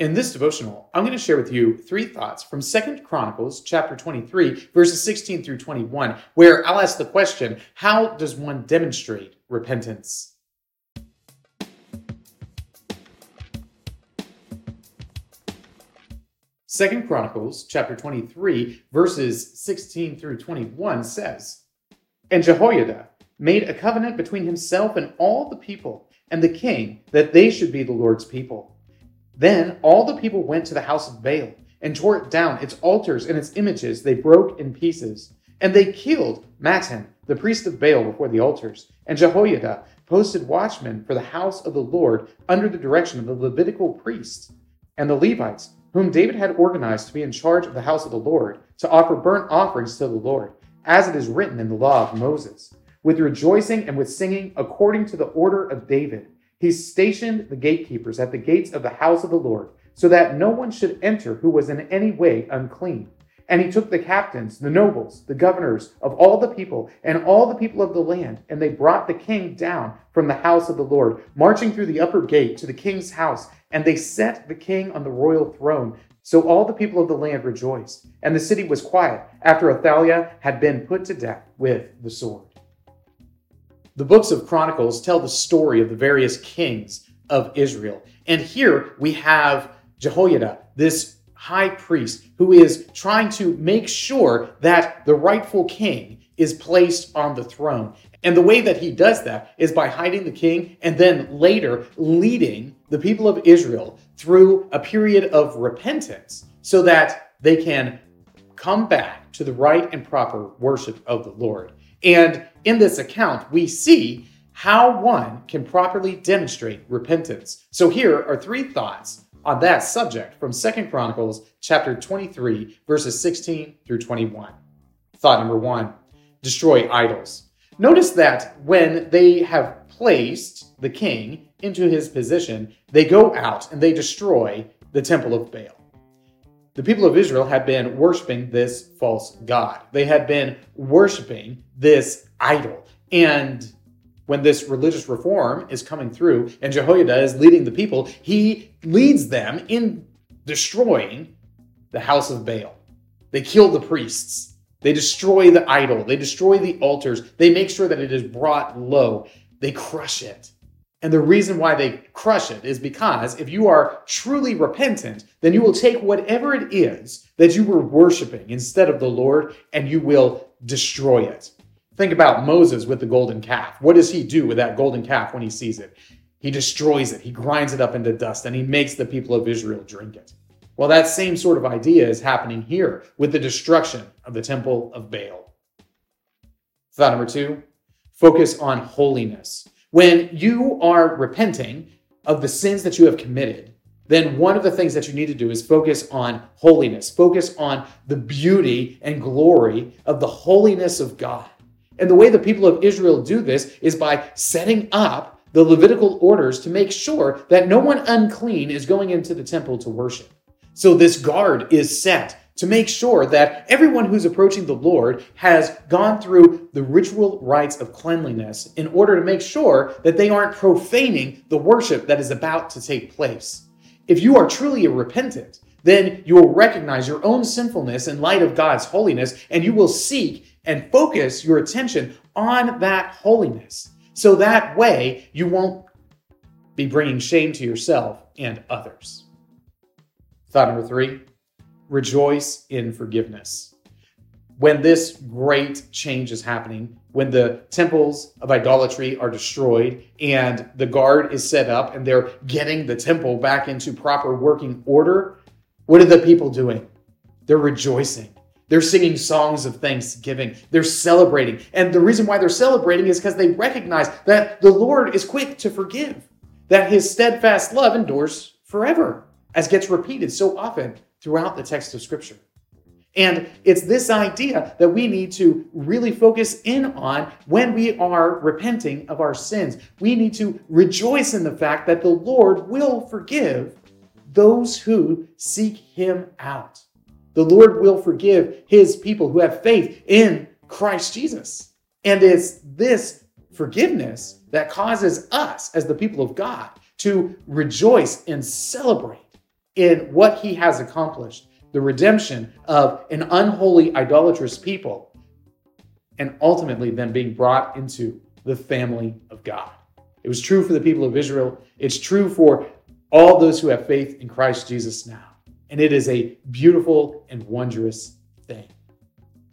In this devotional, I'm going to share with you three thoughts from 2nd Chronicles chapter 23 verses 16 through 21, where I'll ask the question, how does one demonstrate repentance? Second Chronicles chapter 23 verses 16 through 21 says, And Jehoiada made a covenant between himself and all the people and the king that they should be the Lord's people. Then all the people went to the house of Baal and tore it down, its altars and its images they broke in pieces. And they killed Mattan, the priest of Baal, before the altars. And Jehoiada posted watchmen for the house of the Lord under the direction of the Levitical priests and the Levites, whom David had organized to be in charge of the house of the Lord, to offer burnt offerings to the Lord, as it is written in the law of Moses, with rejoicing and with singing according to the order of David he stationed the gatekeepers at the gates of the house of the Lord, so that no one should enter who was in any way unclean. And he took the captains, the nobles, the governors of all the people, and all the people of the land, and they brought the king down from the house of the Lord, marching through the upper gate to the king's house, and they set the king on the royal throne. So all the people of the land rejoiced, and the city was quiet after Athaliah had been put to death with the sword. The books of Chronicles tell the story of the various kings of Israel. And here we have Jehoiada, this high priest, who is trying to make sure that the rightful king is placed on the throne. And the way that he does that is by hiding the king and then later leading the people of Israel through a period of repentance so that they can come back to the right and proper worship of the Lord. And in this account, we see how one can properly demonstrate repentance. So here are three thoughts on that subject from Second Chronicles chapter 23 verses 16 through 21. Thought number 1, destroy idols. Notice that when they have placed the king into his position, they go out and they destroy the temple of Baal the people of Israel had been worshiping this false God. They had been worshiping this idol. And when this religious reform is coming through and Jehoiada is leading the people, he leads them in destroying the house of Baal. They kill the priests. They destroy the idol. They destroy the altars. They make sure that it is brought low. They crush it. And the reason why they crush it is because if you are truly repentant, then you will take whatever it is that you were worshiping instead of the Lord and you will destroy it. Think about Moses with the golden calf. What does he do with that golden calf when he sees it? He destroys it, he grinds it up into dust, and he makes the people of Israel drink it. Well, that same sort of idea is happening here with the destruction of the temple of Baal. Thought number two focus on holiness. When you are repenting of the sins that you have committed, then one of the things that you need to do is focus on holiness, focus on the beauty and glory of the holiness of God. And the way the people of Israel do this is by setting up the Levitical orders to make sure that no one unclean is going into the temple to worship. So this guard is set to make sure that everyone who's approaching the Lord has gone through the ritual rites of cleanliness in order to make sure that they aren't profaning the worship that is about to take place. If you are truly a repentant, then you will recognize your own sinfulness in light of God's holiness, and you will seek and focus your attention on that holiness. So that way you won't be bringing shame to yourself and others. Thought number three rejoice in forgiveness. When this great change is happening, when the temples of idolatry are destroyed and the guard is set up and they're getting the temple back into proper working order, what are the people doing? They're rejoicing. They're singing songs of thanksgiving. They're celebrating. And the reason why they're celebrating is because they recognize that the Lord is quick to forgive, that his steadfast love endures forever, as gets repeated so often throughout the text of Scripture. And it's this idea that we need to really focus in on when we are repenting of our sins. We need to rejoice in the fact that the Lord will forgive those who seek Him out. The Lord will forgive His people who have faith in Christ Jesus. And it's this forgiveness that causes us, as the people of God, to rejoice and celebrate in what he has accomplished the redemption of an unholy, idolatrous people, and ultimately them being brought into the family of God. It was true for the people of Israel. It's true for all those who have faith in Christ Jesus now. And it is a beautiful and wondrous thing.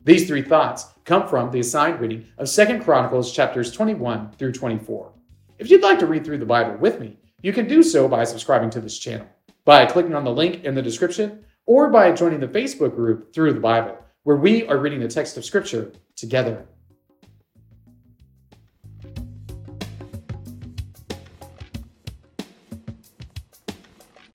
These three thoughts come from the assigned reading of Second Chronicles chapters 21 through 24. If you'd like to read through the Bible with me, you can do so by subscribing to this channel, by clicking on the link in the description, or by joining the Facebook group Through the Bible, where we are reading the text of Scripture together